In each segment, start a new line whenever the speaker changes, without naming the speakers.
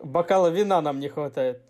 Бокала вина нам не хватает.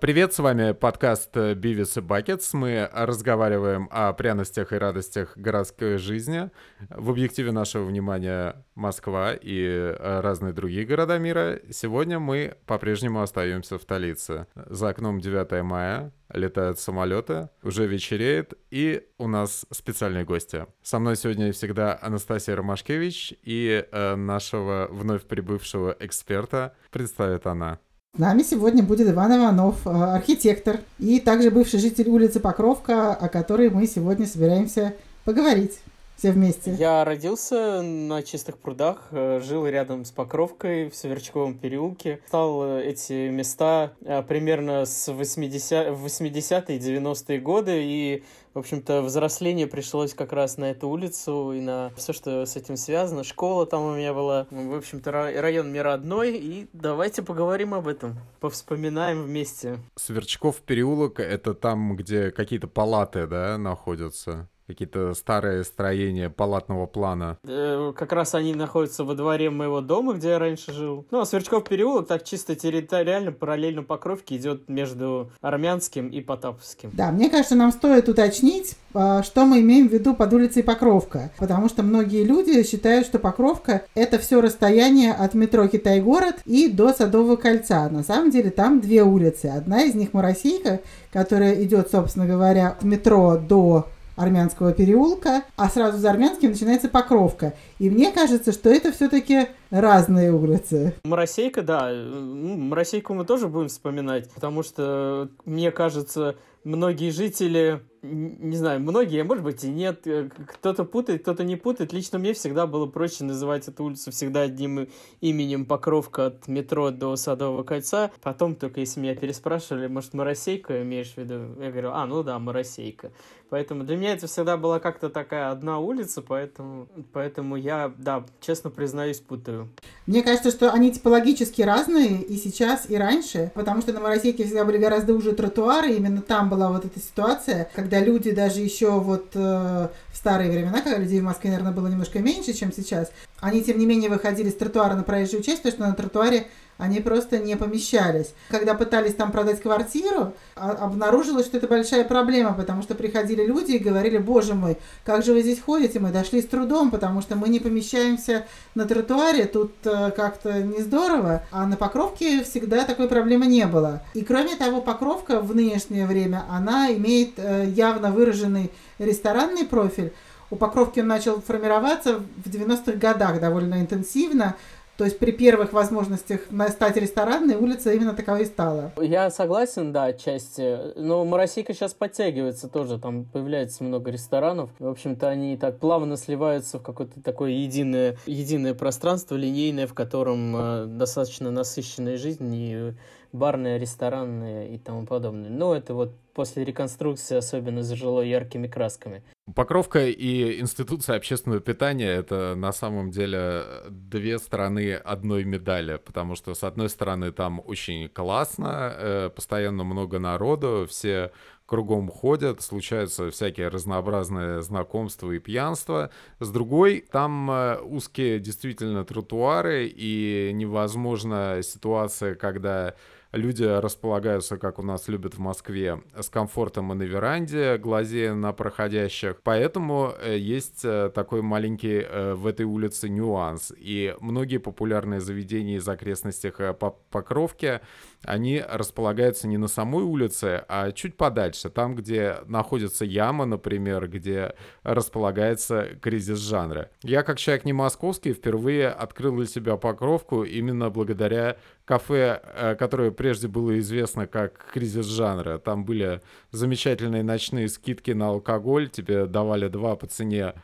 Привет, с вами подкаст Бивис и Бакетс. Мы разговариваем о пряностях и радостях городской жизни. В объективе нашего внимания Москва и э, разные другие города мира. Сегодня мы по-прежнему остаемся в столице. За окном 9 мая, летают самолеты, уже вечереет, и у нас специальные гости. Со мной сегодня всегда Анастасия Ромашкевич и э, нашего вновь прибывшего эксперта представит она.
С нами сегодня будет Иван Иванов, э, архитектор и также бывший житель улицы Покровка, о которой мы сегодня собираемся поговорить все вместе.
Я родился на Чистых прудах, э, жил рядом с Покровкой в Сверчковом переулке. Стал э, эти места примерно с 80 80-е 90-е годы, и, в общем-то, взросление пришлось как раз на эту улицу и на все, что с этим связано. Школа там у меня была, в общем-то, район мне родной, и давайте поговорим об этом, повспоминаем вместе.
Сверчков переулок — это там, где какие-то палаты, да, находятся? Какие-то старые строения палатного плана.
Э, как раз они находятся во дворе моего дома, где я раньше жил. Ну, а Сверчков переулок так чисто территориально параллельно Покровке идет между Армянским и Потаповским.
Да, мне кажется, нам стоит уточнить, а, что мы имеем в виду под улицей Покровка. Потому что многие люди считают, что Покровка — это все расстояние от метро Китай-город и до Садового кольца. На самом деле там две улицы. Одна из них Моросейка, которая идет, собственно говоря, от метро до Армянского переулка, а сразу за Армянским начинается Покровка. И мне кажется, что это все-таки разные улицы.
Моросейка, да. Моросейку мы тоже будем вспоминать, потому что, мне кажется, многие жители не знаю, многие, может быть и нет, э, кто-то путает, кто-то не путает. Лично мне всегда было проще называть эту улицу всегда одним именем Покровка от метро до Садового кольца. Потом только если меня переспрашивали, может, Моросейка имеешь в виду? Я говорю, а, ну да, Моросейка. Поэтому для меня это всегда была как-то такая одна улица, поэтому, поэтому я, да, честно признаюсь, путаю.
Мне кажется, что они типологически разные и сейчас, и раньше, потому что на Моросейке всегда были гораздо уже тротуары, именно там была вот эта ситуация, когда люди даже еще вот э, в старые времена, когда людей в Москве, наверное, было немножко меньше, чем сейчас, они, тем не менее, выходили с тротуара на проезжую часть, потому что на тротуаре они просто не помещались. Когда пытались там продать квартиру, а, обнаружилось, что это большая проблема, потому что приходили люди и говорили, боже мой, как же вы здесь ходите, мы дошли с трудом, потому что мы не помещаемся на тротуаре, тут э, как-то не здорово, а на Покровке всегда такой проблемы не было. И кроме того, Покровка в нынешнее время, она имеет э, явно выраженный ресторанный профиль, у Покровки он начал формироваться в 90-х годах довольно интенсивно. То есть при первых возможностях стать ресторанной улица именно таковой стала.
Я согласен, да, отчасти. Но Моросейка сейчас подтягивается тоже. Там появляется много ресторанов. В общем-то, они так плавно сливаются в какое-то такое единое, единое пространство, линейное, в котором э, достаточно насыщенная жизнь и барная, ресторанная и тому подобное. Но это вот после реконструкции особенно зажило яркими красками.
Покровка и институция общественного питания — это на самом деле две стороны одной медали, потому что, с одной стороны, там очень классно, э, постоянно много народу, все кругом ходят, случаются всякие разнообразные знакомства и пьянства. С другой, там э, узкие действительно тротуары, и невозможна ситуация, когда люди располагаются, как у нас любят в Москве, с комфортом и на веранде, глазея на проходящих. Поэтому э, есть э, такой маленький э, в этой улице нюанс. И многие популярные заведения из окрестностей по Покровке, они располагаются не на самой улице, а чуть подальше, там, где находится яма, например, где располагается кризис жанра. Я, как человек не московский, впервые открыл для себя Покровку именно благодаря кафе, э, которое прежде было известно как кризис жанра. Там были замечательные ночные скидки на алкоголь, тебе давали два по цене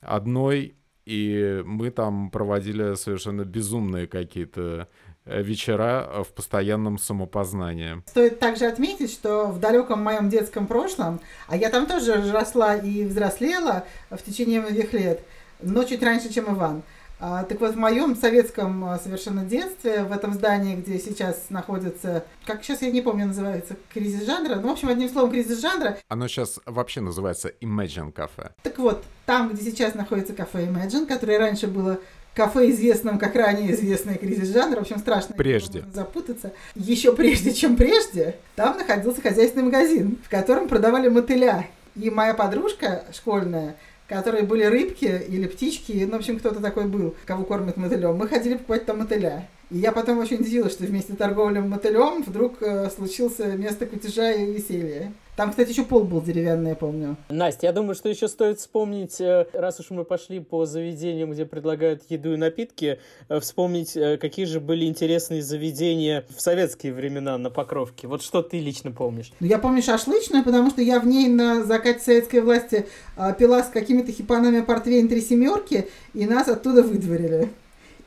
одной, и мы там проводили совершенно безумные какие-то вечера в постоянном самопознании.
Стоит также отметить, что в далеком моем детском прошлом, а я там тоже росла и взрослела в течение многих лет, но чуть раньше, чем Иван, а, так вот, в моем советском а, совершенно детстве, в этом здании, где сейчас находится, как сейчас я не помню, называется, кризис жанра, ну, в общем, одним словом, кризис жанра.
Оно сейчас вообще называется Imagine Cafe.
Так вот, там, где сейчас находится кафе Imagine, которое раньше было кафе, известном как ранее известный кризис жанра, в общем, страшно
прежде.
запутаться. Еще прежде, чем прежде, там находился хозяйственный магазин, в котором продавали мотыля. И моя подружка школьная которые были рыбки или птички, ну, в общем, кто-то такой был, кого кормят мотылем. Мы ходили покупать там мотыля. И я потом очень удивилась, что вместе торговли мотылем вдруг э, случился место кутежа и веселья. Там, кстати, еще пол был деревянный, я помню.
Настя, я думаю, что еще стоит вспомнить, э, раз уж мы пошли по заведениям, где предлагают еду и напитки, э, вспомнить, какие же были интересные заведения в советские времена на Покровке. Вот что ты лично помнишь?
Ну, я помню шашлычную, потому что я в ней на закате советской власти пила с какими-то хипанами портвейн три семерки, и нас оттуда выдворили.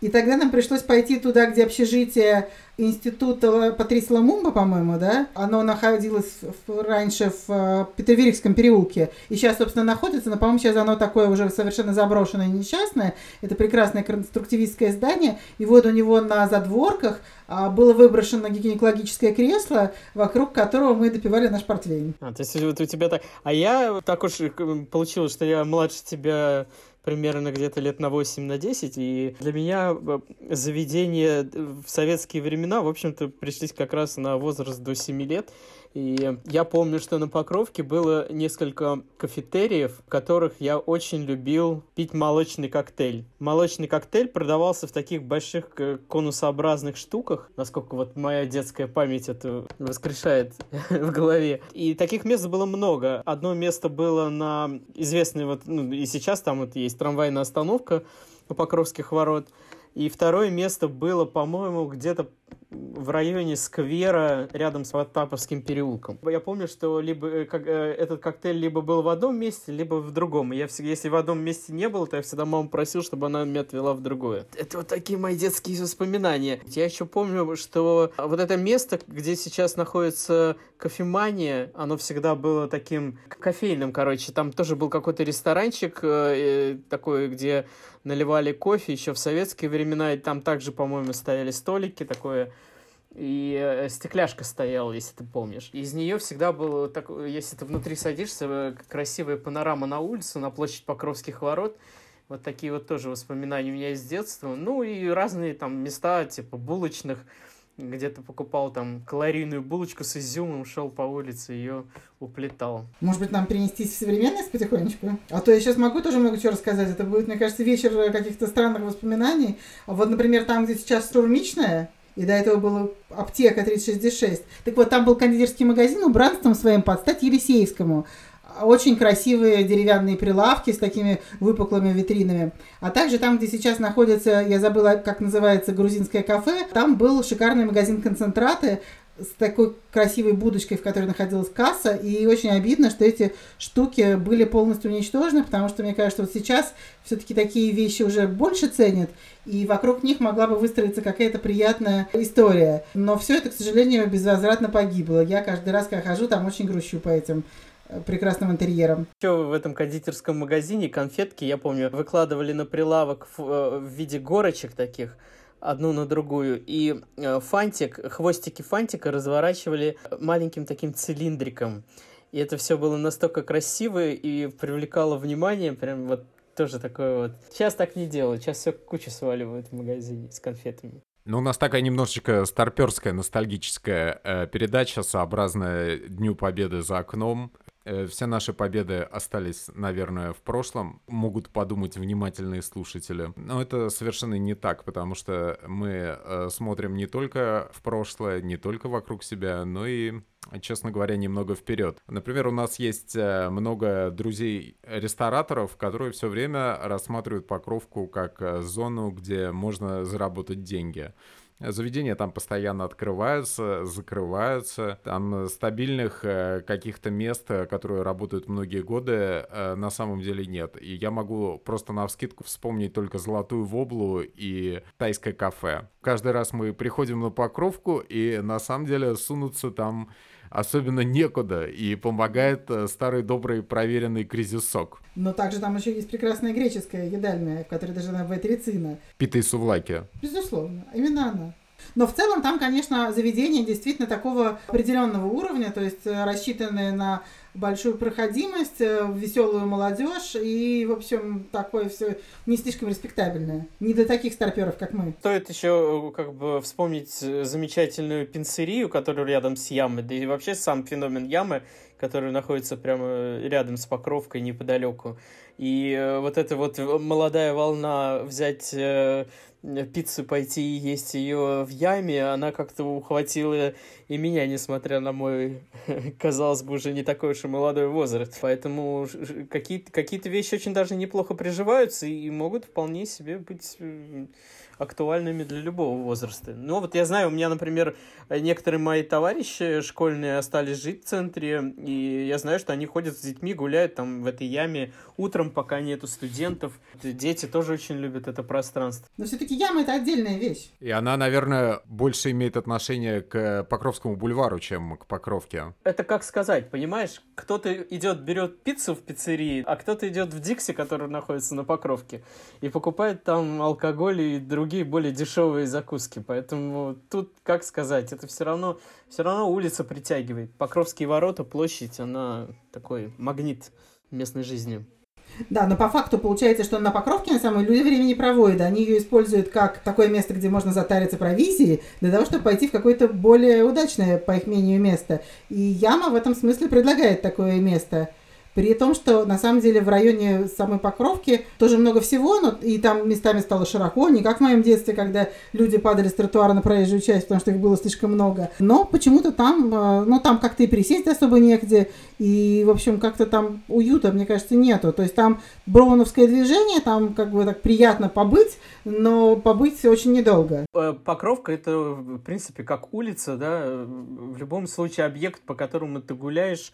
И тогда нам пришлось пойти туда, где общежитие института Патрис Ламумба, по-моему, да? Оно находилось в, раньше в э, Петервирикском переулке. И сейчас, собственно, находится, но, по-моему, сейчас оно такое уже совершенно заброшенное и несчастное. Это прекрасное конструктивистское здание. И вот у него на задворках а, было выброшено гинекологическое кресло, вокруг которого мы допивали наш портвейн.
А, то есть вот у тебя так... А я так уж э, получилось, что я младше тебя примерно где-то лет на 8, на 10, и для меня э, заведения в советские времена, в общем-то, пришлись как раз на возраст до 7 лет, и я помню, что на Покровке было несколько кафетериев, в которых я очень любил пить молочный коктейль. Молочный коктейль продавался в таких больших э, конусообразных штуках, насколько вот моя детская память это воскрешает в голове. И таких мест было много. Одно место было на известной вот, ну и сейчас там вот есть трамвайная остановка у Покровских ворот. И второе место было, по-моему, где-то в районе сквера рядом с Ватаповским переулком. Я помню, что либо э, как, э, этот коктейль либо был в одном месте, либо в другом. Я всегда, если в одном месте не было, то я всегда маму просил, чтобы она меня отвела в другое. Это вот такие мои детские воспоминания. Я еще помню, что вот это место, где сейчас находится кофемания, оно всегда было таким кофейным, короче. Там тоже был какой-то ресторанчик э, э такой, где наливали кофе еще в советские времена, и там также, по-моему, стояли столики, такое и э, стекляшка стояла, если ты помнишь. Из нее всегда было, так, если ты внутри садишься, э, красивая панорама на улицу, на площадь Покровских ворот. Вот такие вот тоже воспоминания у меня из детства. Ну и разные там места, типа булочных, где ты покупал там калорийную булочку с изюмом, шел по улице, ее уплетал.
Может быть, нам перенестись в современность потихонечку? А то я сейчас могу тоже много чего рассказать. Это будет, мне кажется, вечер каких-то странных воспоминаний. Вот, например, там, где сейчас штурмичная, и до этого была аптека 366. Так вот, там был кондитерский магазин убранством своим под стать Елисеевскому очень красивые деревянные прилавки с такими выпуклыми витринами. А также там, где сейчас находится, я забыла, как называется, грузинское кафе, там был шикарный магазин концентраты с такой красивой будочкой, в которой находилась касса, и очень обидно, что эти штуки были полностью уничтожены, потому что, мне кажется, вот сейчас все-таки такие вещи уже больше ценят, и вокруг них могла бы выстроиться какая-то приятная история. Но все это, к сожалению, безвозвратно погибло. Я каждый раз, когда хожу, там очень грущу по этим прекрасным интерьером.
Еще в этом кондитерском магазине конфетки, я помню, выкладывали на прилавок в, э, в виде горочек таких, одну на другую, и э, фантик, хвостики фантика разворачивали маленьким таким цилиндриком. И это все было настолько красиво и привлекало внимание, прям вот тоже такое вот. Сейчас так не делают, сейчас все кучу сваливают в магазине с конфетами.
Ну, у нас такая немножечко старперская, ностальгическая э, передача, сообразная Дню Победы за окном. Э, все наши победы остались, наверное, в прошлом, могут подумать внимательные слушатели. Но это совершенно не так, потому что мы э, смотрим не только в прошлое, не только вокруг себя, но и честно говоря, немного вперед. Например, у нас есть э, много друзей-рестораторов, которые все время рассматривают Покровку как зону, где можно заработать деньги. Заведения там постоянно открываются, закрываются. Там стабильных э, каких-то мест, э, которые работают многие годы, э, на самом деле нет. И я могу просто на вскидку вспомнить только Золотую Воблу и Тайское кафе. Каждый раз мы приходим на Покровку, и на самом деле сунуться там особенно некуда, и помогает старый добрый проверенный кризисок.
Но также там еще есть прекрасная греческая едальная, в которой даже на ватрицина.
Пита и сувлаки.
Безусловно, именно она. Но в целом там, конечно, заведение действительно такого определенного уровня, то есть э, рассчитанное на большую проходимость, э, веселую молодежь и, в общем, такое все не слишком респектабельное. Не до таких старперов, как мы.
Стоит еще как бы вспомнить замечательную пиццерию, которая рядом с ямой, да и вообще сам феномен ямы, который находится прямо рядом с Покровкой неподалеку. И э, вот эта вот молодая волна взять э, пиццу пойти и есть ее в яме, она как-то ухватила и меня, несмотря на мой, казалось бы, уже не такой уж и молодой возраст. Поэтому какие-то какие вещи очень даже неплохо приживаются и могут вполне себе быть актуальными для любого возраста. Ну, вот я знаю, у меня, например, некоторые мои товарищи школьные остались жить в центре, и я знаю, что они ходят с детьми, гуляют там в этой яме утром, пока нету студентов. Дети тоже очень любят это пространство.
Но все-таки яма — это отдельная вещь.
И она, наверное, больше имеет отношение к Покровскому бульвару, чем к Покровке.
Это как сказать, понимаешь? Кто-то идет, берет пиццу в пиццерии, а кто-то идет в Дикси, который находится на Покровке, и покупает там алкоголь и другие другие более дешевые закуски. Поэтому тут, как сказать, это все равно, все равно улица притягивает. Покровские ворота, площадь, она такой магнит местной жизни.
Да, но по факту получается, что на Покровке на самом деле люди времени проводят. Они ее используют как такое место, где можно затариться провизией, для того, чтобы пойти в какое-то более удачное, по их мнению, место. И Яма в этом смысле предлагает такое место. При том, что на самом деле в районе самой Покровки тоже много всего, но и там местами стало широко, не как в моем детстве, когда люди падали с тротуара на проезжую часть, потому что их было слишком много. Но почему-то там, э, ну там как-то и присесть особо негде, и, в общем, как-то там уюта, мне кажется, нету. То есть там броуновское движение, там как бы так приятно побыть, но побыть очень недолго.
Э, Покровка это, в принципе, как улица, да, в любом случае объект, по которому ты гуляешь,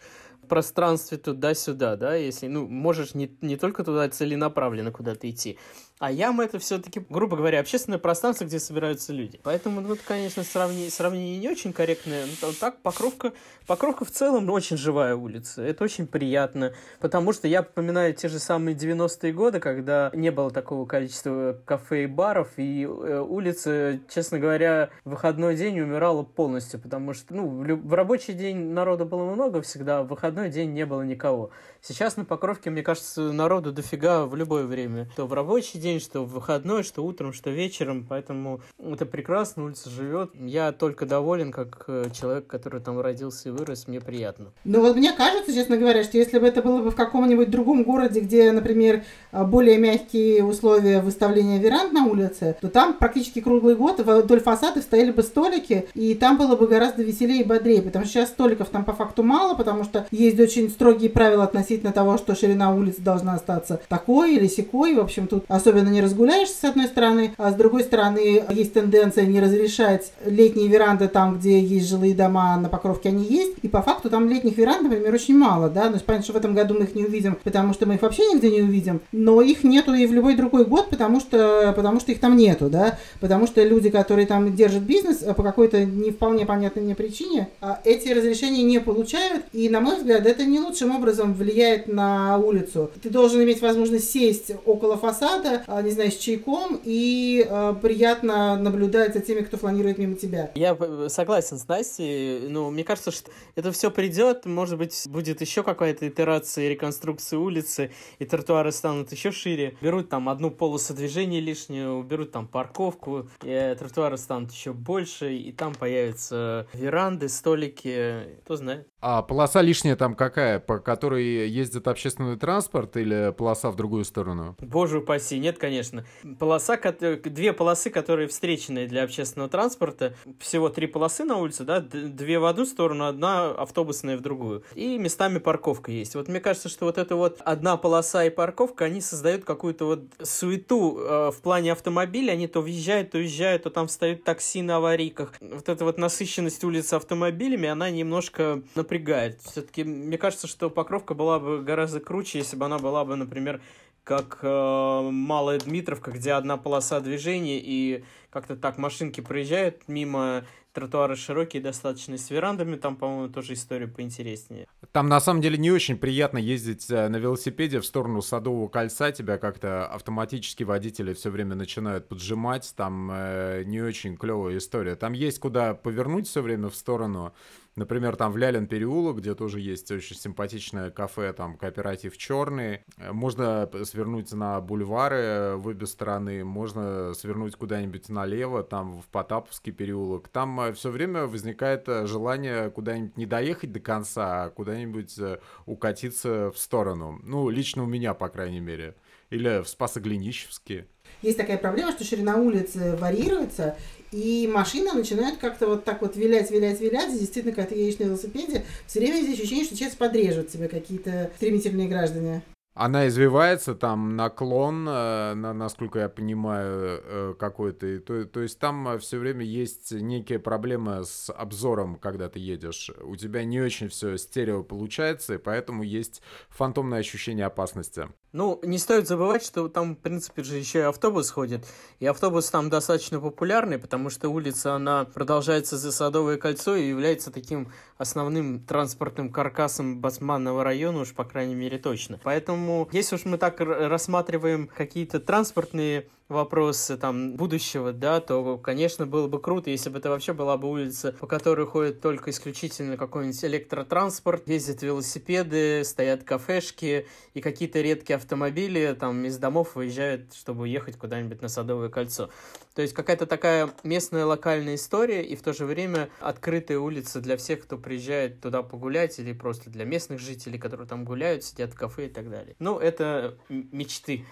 пространстве туда-сюда, да, если, ну, можешь не, не только туда целенаправленно куда-то идти, а яма это все-таки, грубо говоря, общественное пространство, где собираются люди. Поэтому, ну, конечно, сравнение, сравнение не очень корректное. Но так, Покровка, Покровка в целом очень живая улица. Это очень приятно, потому что я вспоминаю те же самые 90-е годы, когда не было такого количества кафе и баров, и э, улица, честно говоря, в выходной день умирала полностью, потому что, ну, в, в рабочий день народу было много всегда, а в выходной день не было никого. Сейчас на Покровке, мне кажется, народу дофига в любое время. То в рабочий день, что в выходной, что утром, что вечером. Поэтому это прекрасно, улица живет. Я только доволен, как э, человек, который там родился и вырос, мне приятно.
Ну вот мне кажется, честно говоря, что если бы это было бы в каком-нибудь другом городе, где, например, э, более мягкие условия выставления веранд на улице, то там практически круглый год вдоль фасада стояли бы столики, и там было бы гораздо веселее и бодрее, потому что сейчас столиков там по факту мало, потому что есть очень строгие правила относительно относительно того, что ширина улицы должна остаться такой или секой. В общем, тут особенно не разгуляешься с одной стороны, а с другой стороны есть тенденция не разрешать летние веранды там, где есть жилые дома, на Покровке они есть. И по факту там летних веранд, например, очень мало, да. Ну, понятно, что в этом году мы их не увидим, потому что мы их вообще нигде не увидим. Но их нету и в любой другой год, потому что, потому что их там нету, да. Потому что люди, которые там держат бизнес по какой-то не вполне понятной мне причине, а эти разрешения не получают. И, на мой взгляд, это не лучшим образом влияет влияет на улицу. Ты должен иметь возможность сесть около фасада, а, не знаю, с чайком и э, приятно наблюдать за теми, кто фланирует мимо тебя.
Я согласен с Настей. Ну, мне кажется, что это все придет. Может быть, будет еще какая-то итерация реконструкции улицы, и тротуары станут еще шире. Берут там одну полосу движения лишнюю, уберут там парковку, и тротуары станут еще больше, и там появятся веранды, столики, кто знает.
А полоса лишняя там какая, по которой ездит общественный транспорт или полоса в другую сторону?
Боже упаси, нет, конечно. Полоса, две полосы, которые встреченные для общественного транспорта. Всего три полосы на улице, да, две в одну сторону, одна автобусная в другую. И местами парковка есть. Вот мне кажется, что вот эта вот одна полоса и парковка, они создают какую-то вот суету э, в плане автомобиля. Они то въезжают, то уезжают, то там встают такси на аварийках. Вот эта вот насыщенность улицы автомобилями, она немножко напрягает. Все-таки мне кажется, что Покровка была бы гораздо круче, если бы она была бы, например, как э, Малая Дмитровка, где одна полоса движения, и как-то так машинки проезжают мимо, тротуары широкие достаточно, с верандами, там, по-моему, тоже история поинтереснее.
Там, на самом деле, не очень приятно ездить э, на велосипеде в сторону Садового кольца, тебя как-то автоматически водители все время начинают поджимать, там э, не очень клевая история. Там есть куда повернуть все время в сторону, Например, там в Лялин переулок, где тоже есть очень симпатичное кафе, там кооператив черный. Э, можно свернуть на бульвары в обе стороны, можно свернуть куда-нибудь налево, там в Потаповский переулок. Там э, все время возникает э, желание куда-нибудь не доехать до конца, а куда-нибудь укатиться в сторону. Ну, лично у меня, по крайней мере. Или в Спасоглинищевске.
Есть такая проблема, что ширина улицы варьируется, и машина начинает как-то вот так вот вилять, вилять, вилять. И действительно, когда ты едешь на велосипеде, все время есть ощущение, что сейчас подрежут тебе какие-то стремительные граждане.
Она извивается, там наклон, э, на, насколько я понимаю, э, какой-то. То, то есть там э, все время есть некие проблемы с обзором, когда ты едешь. У тебя не очень все стерео получается, и поэтому есть фантомное ощущение опасности.
Ну, не стоит забывать, что там, в принципе, же еще и автобус ходит. И автобус там достаточно популярный, потому что улица, она продолжается за Садовое кольцо и является таким основным транспортным каркасом Басманного района, уж по крайней мере точно. Поэтому, если уж мы так рассматриваем какие-то транспортные вопросы там будущего, да, то, конечно, было бы круто, если бы это вообще была бы улица, по которой ходит только исключительно какой-нибудь электротранспорт, ездят велосипеды, стоят кафешки и какие-то редкие автомобили там из домов выезжают, чтобы ехать куда-нибудь на Садовое кольцо. То есть какая-то такая местная локальная история и в то же время открытая улица для всех, кто приезжает туда погулять или просто для местных жителей, которые там гуляют, сидят в кафе и так далее. Ну, это мечты.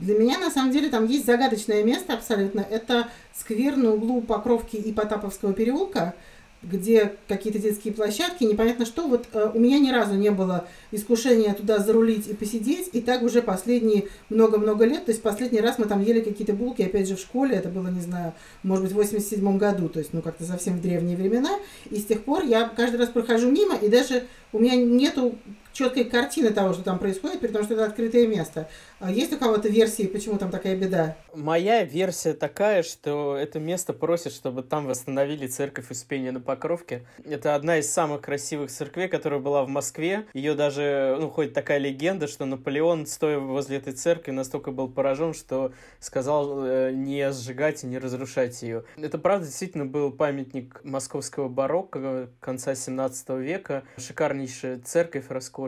Для меня, на самом деле, там есть загадочное место абсолютно. Это сквер на углу Покровки и Потаповского переулка, где какие-то детские площадки, непонятно что. Вот э, у меня ни разу не было искушения туда зарулить и посидеть, и так уже последние много-много лет. То есть последний раз мы там ели какие-то булки, опять же, в школе, это было, не знаю, может быть, в 87 году, то есть, ну, как-то совсем в древние времена. И с тех пор я каждый раз прохожу мимо, и даже у меня нету четкой картины того, что там происходит, потому что это открытое место. А есть у кого-то версии, почему там такая беда?
Моя версия такая, что это место просит, чтобы там восстановили церковь Успения на Покровке. Это одна из самых красивых церквей, которая была в Москве. Ее даже, ну, ходит такая легенда, что Наполеон, стоя возле этой церкви, настолько был поражен, что сказал э, не сжигать и не разрушать ее. Это, правда, действительно был памятник московского барокко конца 17 века. Шикарнейшая церковь, роскошная.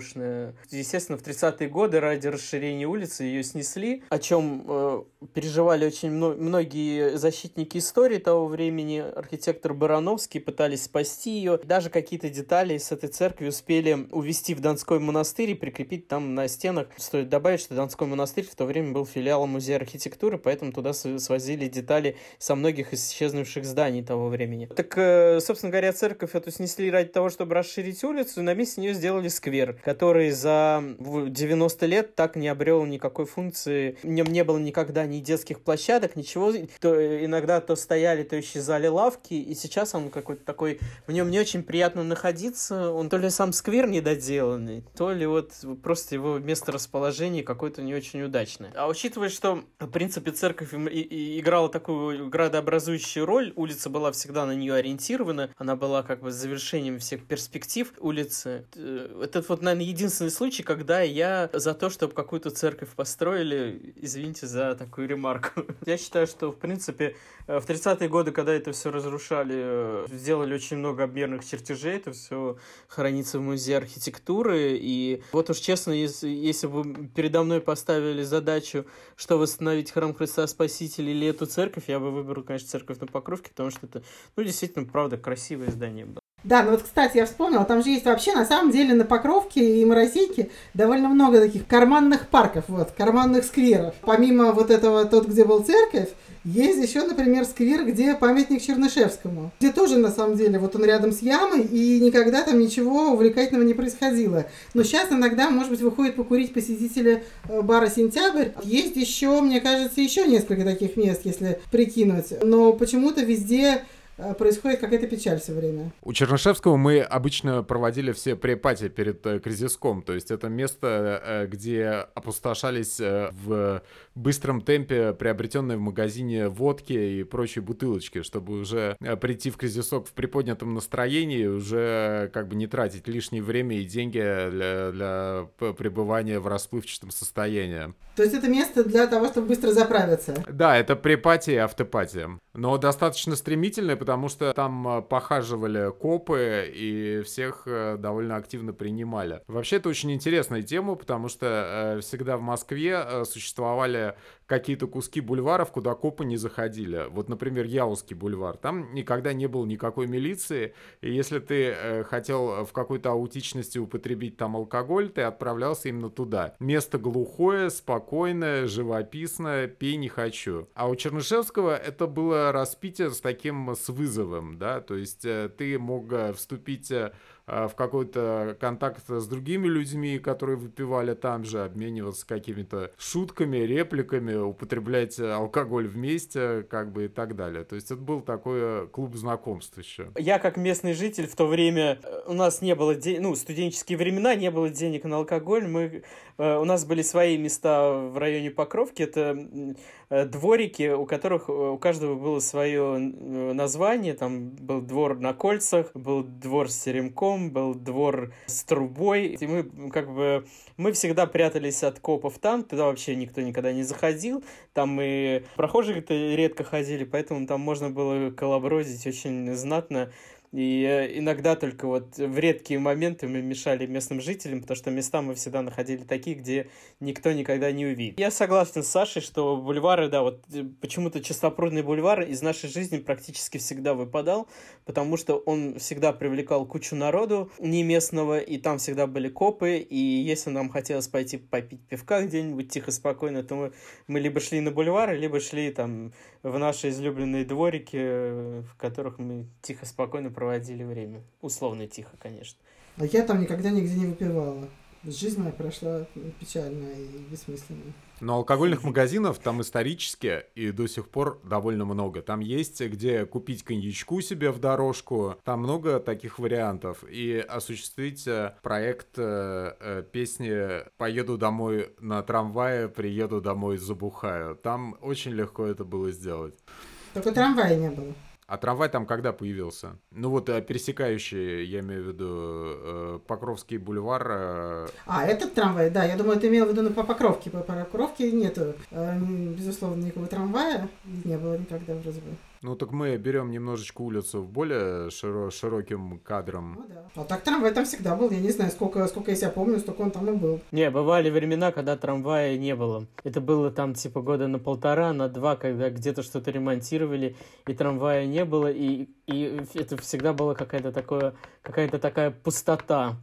Естественно, в 30-е годы ради расширения улицы ее снесли, о чем э, переживали очень многие защитники истории того времени. Архитектор Барановский пытались спасти ее. Даже какие-то детали с этой церкви успели увезти в Донской монастырь и прикрепить там на стенах. Стоит добавить, что Донской монастырь в то время был филиалом музея архитектуры, поэтому туда свозили детали со многих исчезнувших зданий того времени. Так, э, собственно говоря, церковь эту снесли ради того, чтобы расширить улицу, и на месте нее сделали сквер, который за 90 лет так не обрел никакой функции, в нем не было никогда ни детских площадок, ничего. То иногда то стояли, то исчезали лавки, и сейчас он какой-то такой, в нем не очень приятно находиться, он то ли сам сквер недоделанный, то ли вот просто его место расположения какое-то не очень удачное. А учитывая, что, в принципе, церковь и, и играла такую градообразующую роль, улица была всегда на нее ориентирована, она была как бы завершением всех перспектив улицы. Э, это вот, наверное, единственный случай, когда я за то, чтобы какую-то церковь построили. Извините за такую ремарку. Я считаю, что, в принципе, э, в 30-е годы, когда это все разрушали, э, сделали очень много обмерных чертежей, это все хранится в музее архитектуры. И вот уж честно, если, если бы передо мной поставили задачу, что восстановить храм Христа Спасителя или эту церковь, я бы выбрал, конечно, церковь на Покровке, потому что это, ну, действительно, правда, красивое здание было.
Да, ну вот, кстати, я вспомнила, там же есть вообще, на самом деле, на Покровке и Моросейке довольно много таких карманных парков, вот, карманных скверов. Помимо вот этого, тот, где был церковь, есть еще, например, сквер, где памятник Чернышевскому, где тоже, на самом деле, вот он рядом с ямой, и никогда там ничего увлекательного не происходило. Но сейчас иногда, может быть, выходит покурить посетители э, бара «Сентябрь». Есть еще, мне кажется, еще несколько таких мест, если прикинуть. Но почему-то везде происходит какая-то печаль все время.
У Чернышевского мы обычно проводили все препати перед э, кризиском, то есть это место, э, где опустошались в быстром темпе приобретенные в магазине водки и прочие бутылочки, чтобы уже прийти в кризисок в приподнятом настроении, уже как бы не тратить лишнее время и деньги для, для пребывания в расплывчатом состоянии.
То есть это место для того, чтобы быстро заправиться?
Да, это препатия и автопатия. Но достаточно стремительная, потому что там э, похаживали копы и всех э, довольно активно принимали. Вообще это очень интересная тема, потому что э, всегда в Москве существовали какие-то куски бульваров, куда копы не заходили. Вот, например, Яузский бульвар. Там никогда не было никакой милиции, и если ты э, хотел в какой-то аутичности употребить там алкоголь, ты отправлялся именно туда. Место глухое, спокойное, живописное, пей не хочу. А у Чернышевского это было распитие с таким, с вызовом, да, то есть э, ты мог э, вступить э, в какой-то контакт с другими людьми, которые выпивали там же, обмениваться какими-то шутками, репликами, употреблять алкоголь вместе, как бы и так далее. То есть это был такой клуб знакомств еще.
Я как местный житель в то время, у нас не было, де... ну, студенческие времена, не было денег на алкоголь, мы, у нас были свои места в районе Покровки, это дворики, у которых у каждого было свое название, там был двор на кольцах, был двор с теремком, был двор с трубой, и мы как бы мы всегда прятались от копов там, туда вообще никто никогда не заходил, там и прохожие-то редко ходили, поэтому там можно было колобродить очень знатно, и э, иногда только вот в редкие моменты мы мешали местным жителям, потому что места мы всегда находили такие, где никто никогда не увидит. Я согласен с Сашей, что бульвары, да, вот э, почему-то чистопрудный бульвар из нашей жизни практически всегда выпадал, потому что он всегда привлекал кучу народу не местного, и там всегда были копы, и если нам хотелось пойти попить пивка где-нибудь тихо, спокойно, то мы, мы либо шли на бульвары, либо шли там в наши излюбленные дворики, э, в которых мы тихо, спокойно проводили время. Условно тихо, конечно.
А я там никогда нигде не выпивала. Жизнь моя прошла печально и бессмысленно.
Но алкогольных магазинов там исторически и до сих пор довольно много. Там есть где купить коньячку себе в дорожку. Там много таких вариантов. И осуществить э, проект э, э, песни «Поеду домой на трамвае, приеду домой, забухаю». Там очень легко это было сделать.
Только трамвая не было.
А трамвай там когда появился? Ну вот э, пересекающий, я имею в виду, э, Покровский бульвар. Э...
А, этот трамвай, да, я думаю, ты имел в виду на по Покровке. По Покровке нету, безусловно, никакого трамвая, не было никогда вроде бы.
Ну так мы берем немножечко улицу в более широ широким кадром.
Ну, да. А так трамвай там всегда был. Я не знаю, сколько, сколько я себя помню, столько он там и был.
Не, бывали времена, когда трамвая не было. Это было там типа года на полтора, на два, когда где-то что-то ремонтировали, и трамвая не было, и, и это всегда была какая-то такое, какая-то такая пустота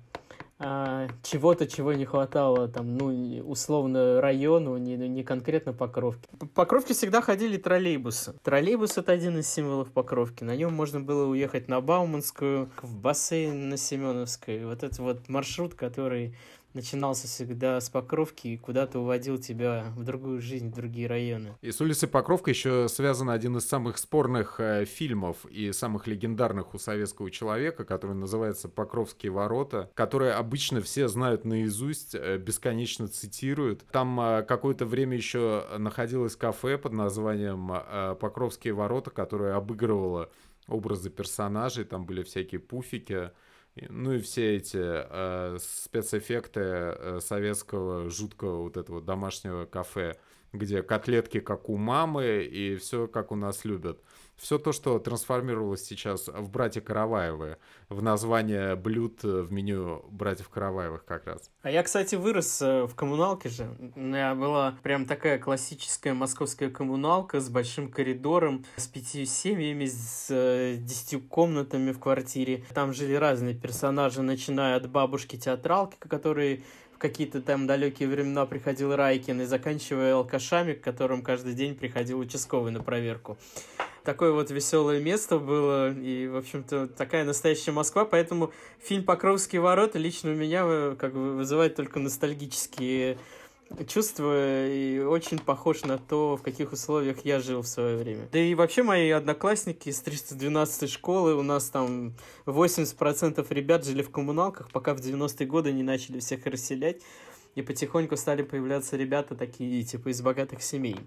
а, чего-то, чего не хватало, там, ну, условно, району, не, ну, не конкретно Покровки. По Покровке всегда ходили троллейбусы. Троллейбус — это один из символов Покровки. На нем можно было уехать на Бауманскую, в бассейн на Семеновской. Вот это вот маршрут, который начинался всегда с Покровки и куда-то уводил тебя в другую жизнь, в другие районы.
И с улицы Покровка еще связан один из самых спорных э, фильмов и самых легендарных у советского человека, который называется «Покровские ворота», которые обычно все знают наизусть, э, бесконечно цитируют. Там э, какое-то время еще находилось кафе под названием э, «Покровские ворота», которое обыгрывало образы персонажей, там были всякие пуфики, ну и все эти э, спецэффекты э, советского жуткого вот этого домашнего кафе, где котлетки как у мамы и все как у нас любят все то, что трансформировалось сейчас в «Братья Караваевы», в название блюд в меню «Братьев Караваевых» как раз.
А я, кстати, вырос э, в коммуналке же. У меня была прям такая классическая московская коммуналка с большим коридором, с пятью семьями, с э, десятью комнатами в квартире. Там жили разные персонажи, начиная от бабушки-театралки, которые какие-то там далекие времена приходил Райкин и заканчивая алкашами, к которым каждый день приходил участковый на проверку. Такое вот веселое место было, и, в общем-то, такая настоящая Москва, поэтому фильм «Покровские ворота» лично у меня э, как бы вызывает только ностальгические чувство и очень похож на то, в каких условиях я жил в свое время. Да и вообще мои одноклассники из 312 школы, у нас там 80% ребят жили в коммуналках, пока в 90-е годы не начали всех расселять и потихоньку стали появляться ребята такие, типа, из богатых семей.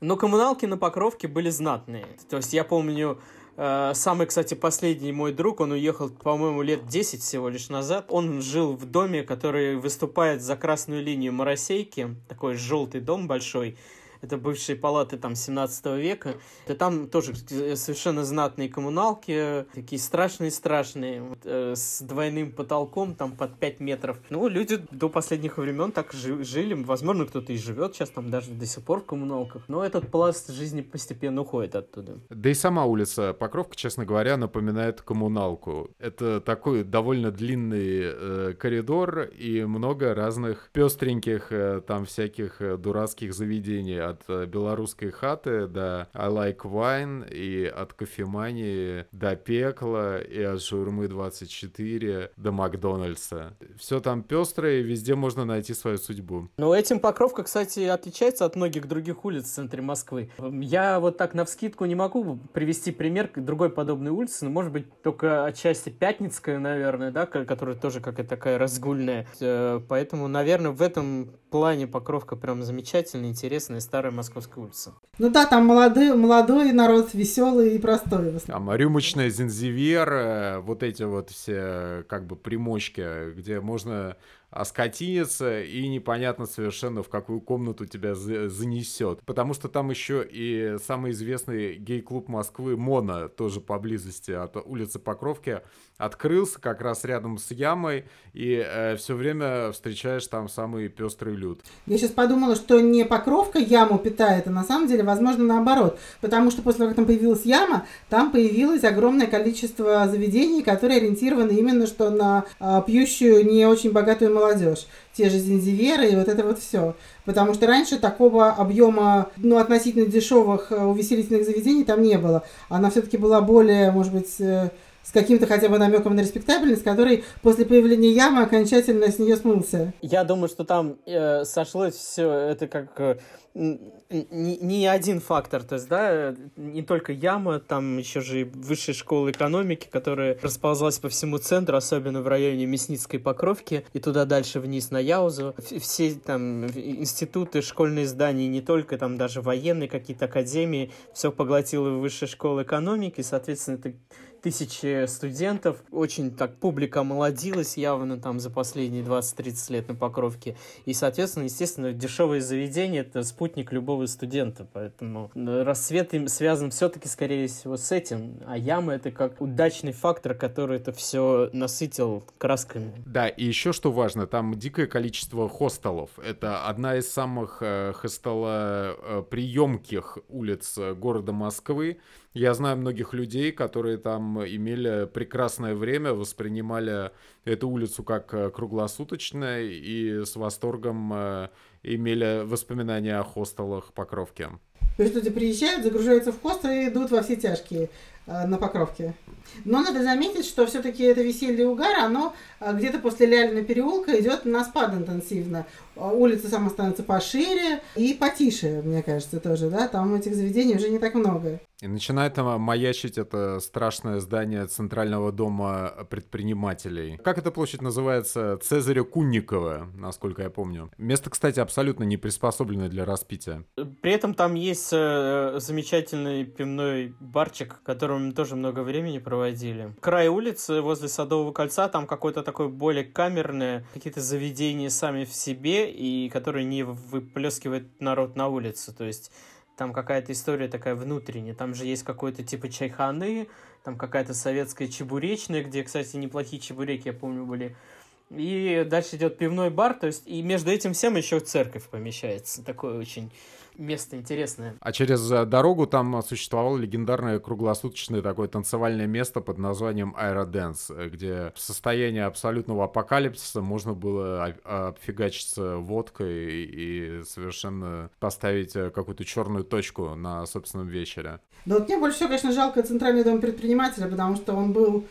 Но коммуналки на Покровке были знатные. То есть я помню, самый, кстати, последний мой друг, он уехал, по-моему, лет 10 всего лишь назад. Он жил в доме, который выступает за красную линию Моросейки, такой желтый дом большой, это бывшие палаты там 17 века. И там тоже совершенно знатные коммуналки, такие страшные-страшные, э, с двойным потолком, там под 5 метров. Ну, люди до последних времен так жили, возможно, кто-то и живет сейчас там даже до сих пор в коммуналках, но этот пласт жизни постепенно уходит оттуда.
Да и сама улица Покровка, честно говоря, напоминает коммуналку. Это такой довольно длинный э, коридор и много разных пестреньких э, там всяких э, дурацких заведений, от э, белорусской хаты до I Like Wine, и от кофемании до пекла, и от Журмы 24 до Макдональдса. Все там пестрое, и везде можно найти свою судьбу.
Ну, этим Покровка, кстати, отличается от многих других улиц в центре Москвы. Я вот так на вскидку не могу привести пример другой подобной улицы, но, может быть, только отчасти Пятницкая, наверное, да, которая тоже какая-то такая разгульная. Э, поэтому, наверное, в этом плане Покровка прям замечательная, интересная, старая Московская улица.
Ну да, там молодой, молодой народ, веселый и простой.
Там рюмочная Зинзивер, э, вот эти вот все как бы примочки, где можно оскотиниться, и непонятно совершенно, в какую комнату тебя занесет. Потому что там еще и самый известный гей-клуб Москвы Мона, тоже поблизости от улицы Покровки, открылся как раз рядом с ямой, и э, все время встречаешь там самый пестрый люд.
Я сейчас подумала, что не Покровка яму питает, а на самом деле, возможно, наоборот. Потому что после того, как там появилась яма, там появилось огромное количество заведений, которые ориентированы именно что на э, пьющую не очень богатую молодежь. Те же зинзиверы и вот это вот все. Потому что раньше такого объема, ну, относительно дешевых э, увеселительных заведений там не было. Она все-таки была более, может быть, э, с каким-то хотя бы намеком на респектабельность, который после появления ямы окончательно с нее смылся.
Я думаю, что там э, сошлось все это как э, не, не один фактор, то есть, да, не только яма, там еще же и высшая школа экономики, которая расползлась по всему центру, особенно в районе Мясницкой Покровки, и туда дальше вниз на Яузу. Все там институты, школьные здания, не только там даже военные какие-то академии, все поглотила высшая школа экономики, соответственно, это тысячи студентов. Очень так публика молодилась явно там за последние 20-30 лет на Покровке. И, соответственно, естественно, дешевые заведения — это спутник любого студента. Поэтому рассвет им связан все-таки, скорее всего, с этим. А яма — это как удачный фактор, который это все насытил красками.
Да, и еще что важно, там дикое количество хостелов. Это одна из самых э, хостелоприемких улиц города Москвы. Я знаю многих людей, которые там имели прекрасное время, воспринимали эту улицу как э, круглосуточная и с восторгом э, имели воспоминания о хостелах Покровки.
То есть люди приезжают, загружаются в хостел и идут во все тяжкие э, на Покровке. Но надо заметить, что все-таки это веселье угар, оно где-то после Лялина переулка идет на спад интенсивно. Улица сама становится пошире и потише, мне кажется, тоже, да, там этих заведений уже не так много.
И начинает там маячить это страшное здание Центрального дома предпринимателей. Как эта площадь называется? Цезаря Кунникова, насколько я помню. Место, кстати, абсолютно не приспособленное для распития.
При этом там есть э, замечательный пивной барчик, в котором мы тоже много времени проводили. Край улицы возле Садового кольца, там какое-то такое более камерное, какие-то заведения сами в себе, и которые не выплескивают народ на улицу. То есть там какая-то история такая внутренняя. Там же есть какой-то типа чайханы, там какая-то советская чебуречная, где, кстати, неплохие чебуреки, я помню, были. И дальше идет пивной бар, то есть и между этим всем еще церковь помещается. Такой очень место интересное.
А через э, дорогу там существовало легендарное круглосуточное такое танцевальное место под названием Аэроденс, э, где в состоянии абсолютного апокалипсиса можно было обфигачиться водкой и совершенно поставить э, какую-то черную точку на собственном вечере.
Да вот мне больше всего, конечно, жалко Центральный дом предпринимателя, потому что он был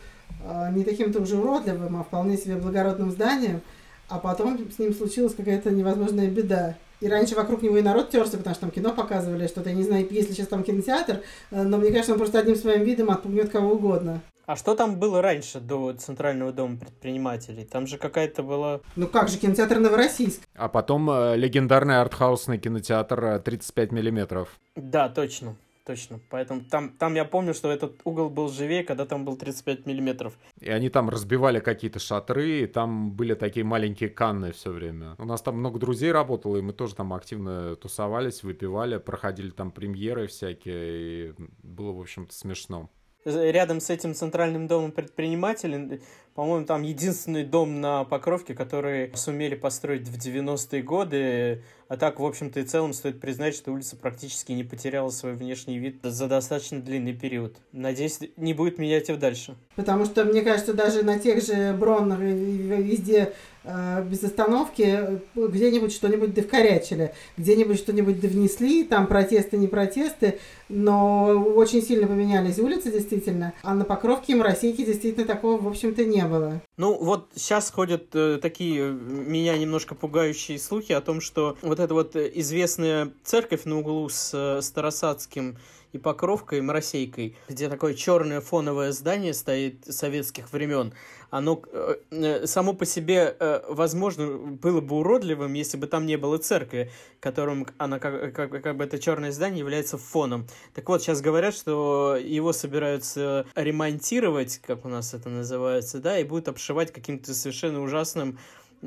не таким-то уже уродливым, а вполне себе благородным зданием. а потом с ним случилась какая-то невозможная беда. И раньше вокруг него и народ терся, потому что там кино показывали, что-то, я не знаю, если сейчас там кинотеатр, э, но мне кажется, он просто одним своим видом отпугнет кого угодно.
А что там было раньше, до Центрального дома предпринимателей? Там же какая-то была...
Ну как же, кинотеатр Новороссийск.
А потом э, легендарный артхаусный кинотеатр 35 э, миллиметров.
Да, точно точно. Поэтому там, там я помню, что этот угол был живее, когда там был 35 миллиметров.
И они там разбивали какие-то шатры, и там были такие маленькие канны все время. У нас там много друзей работало, и мы тоже там активно тусовались, выпивали, проходили там премьеры всякие, и было, в общем-то, смешно
рядом с этим центральным домом предпринимателей, по-моему, там единственный дом на Покровке, который сумели построить в 90-е годы. А так, в общем-то и целом, стоит признать, что улица практически не потеряла свой внешний вид за достаточно длинный период. Надеюсь, не будет менять его дальше.
Потому что, мне кажется, даже на тех же Броннах везде э, без остановки э, где-нибудь что-нибудь довкорячили, где-нибудь что-нибудь довнесли, там протесты, не протесты, но очень сильно поменялись улицы, действительно. А на Покровке и Моросейке действительно такого, в общем-то, не было.
Ну, вот сейчас ходят э, такие меня немножко пугающие слухи о том, что вот эта вот известная церковь на углу с э, Старосадским и Покровкой, и Моросейкой, где такое черное фоновое здание стоит советских времен, оно э, э, само по себе, э, возможно, было бы уродливым, если бы там не было церкви, которым она, как, как, как бы это черное здание является фоном. Так вот, сейчас говорят, что его собираются ремонтировать, как у нас это называется, да, и будут обшивать каким-то совершенно ужасным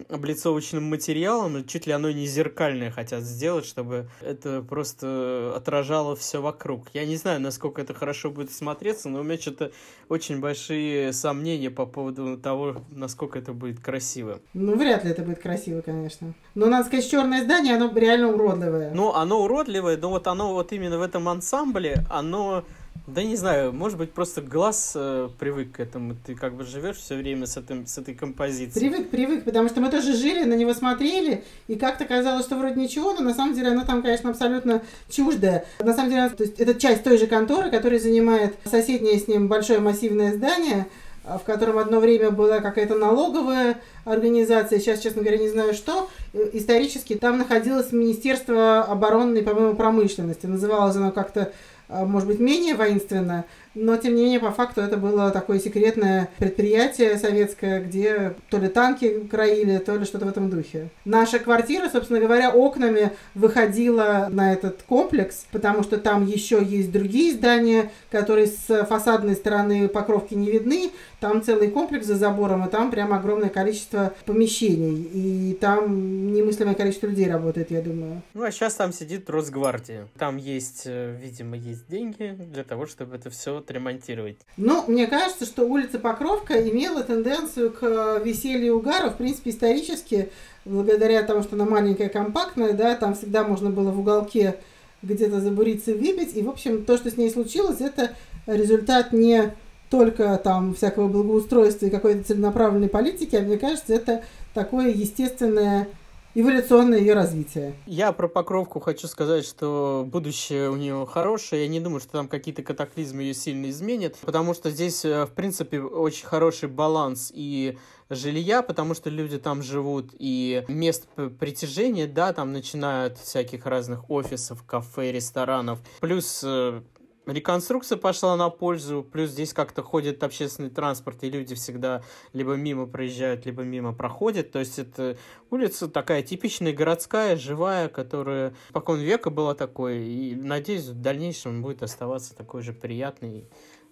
облицовочным материалом, чуть ли оно не зеркальное хотят сделать, чтобы это просто отражало все вокруг. Я не знаю, насколько это хорошо будет смотреться, но у меня что-то очень большие сомнения по поводу того, насколько это будет красиво.
Ну, вряд ли это будет красиво, конечно. Но, надо сказать, черное здание, оно реально уродливое.
Ну, оно уродливое, но вот оно вот именно в этом ансамбле, оно да не знаю, может быть, просто глаз э, привык к этому. Ты как бы живешь все время с, этим, с этой композицией.
Привык, привык, потому что мы тоже жили, на него смотрели, и как-то казалось, что вроде ничего, но на самом деле оно там, конечно, абсолютно чуждое. На самом деле, то есть, это часть той же конторы, которая занимает соседнее с ним большое массивное здание, в котором одно время была какая-то налоговая организация, сейчас, честно говоря, не знаю что. Исторически там находилось Министерство оборонной, по-моему, промышленности. Называлось оно как-то может быть, менее воинственно, но, тем не менее, по факту это было такое секретное предприятие советское, где то ли танки краили, то ли что-то в этом духе. Наша квартира, собственно говоря, окнами выходила на этот комплекс, потому что там еще есть другие здания, которые с фасадной стороны покровки не видны. Там целый комплекс за забором, и там прям огромное количество помещений. И там немыслимое количество людей работает, я думаю.
Ну, а сейчас там сидит Росгвардия. Там есть, э, видимо, есть деньги для того, чтобы это все отремонтировать.
Ну, мне кажется, что улица Покровка имела тенденцию к э, веселью и угару, в принципе, исторически, благодаря тому, что она маленькая, компактная, да, там всегда можно было в уголке где-то забуриться выпить. И, в общем, то, что с ней случилось, это результат не только там всякого благоустройства и какой-то целенаправленной политики, а мне кажется, это такое естественное эволюционное ее развитие.
Я про Покровку хочу сказать, что будущее у нее хорошее. Я не думаю, что там какие-то катаклизмы ее сильно изменят, потому что здесь, э, в принципе, очень хороший баланс и жилья, потому что люди там живут, и мест притяжения, да, там начинают всяких разных офисов, кафе, ресторанов, плюс э, реконструкция пошла на пользу, плюс здесь как-то ходит общественный транспорт, и люди всегда либо мимо проезжают, либо мимо проходят. То есть это улица такая типичная городская, живая, которая спокон века была такой, и надеюсь, в дальнейшем будет оставаться такой же приятной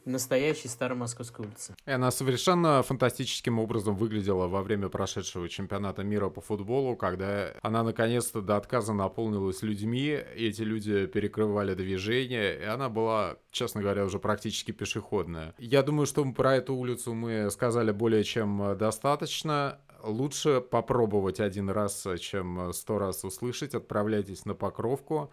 настоящей старой московской улицы.
И она совершенно фантастическим образом выглядела во время прошедшего чемпионата мира по футболу, когда она наконец-то до отказа наполнилась людьми, и эти люди перекрывали движение, и она была, честно говоря, уже практически пешеходная. Я думаю, что про эту улицу мы сказали более чем достаточно лучше попробовать один раз, чем сто раз услышать. Отправляйтесь на Покровку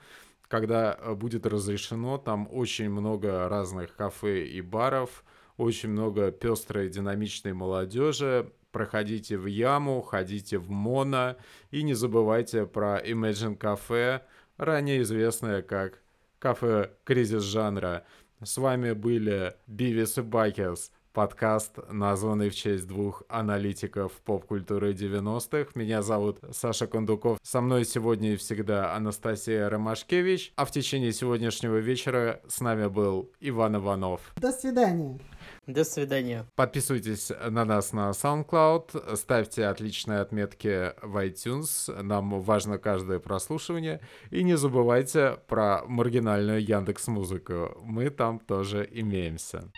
когда э, будет разрешено, там очень много разных кафе и баров, очень много пестрой динамичной молодежи. Проходите в Яму, ходите в Моно и не забывайте про Imagine Cafe, ранее известное как кафе кризис жанра. С вами были Бивис и Бакерс. Подкаст, названный в честь двух аналитиков поп-культуры 90-х. Меня зовут Саша Кондуков. Со мной сегодня и всегда Анастасия Ромашкевич. А в течение сегодняшнего вечера с нами был Иван Иванов.
До свидания.
До свидания.
Подписывайтесь на нас на SoundCloud, ставьте отличные отметки в iTunes, нам важно каждое прослушивание. И не забывайте про маргинальную Яндекс Музыку, мы там тоже имеемся.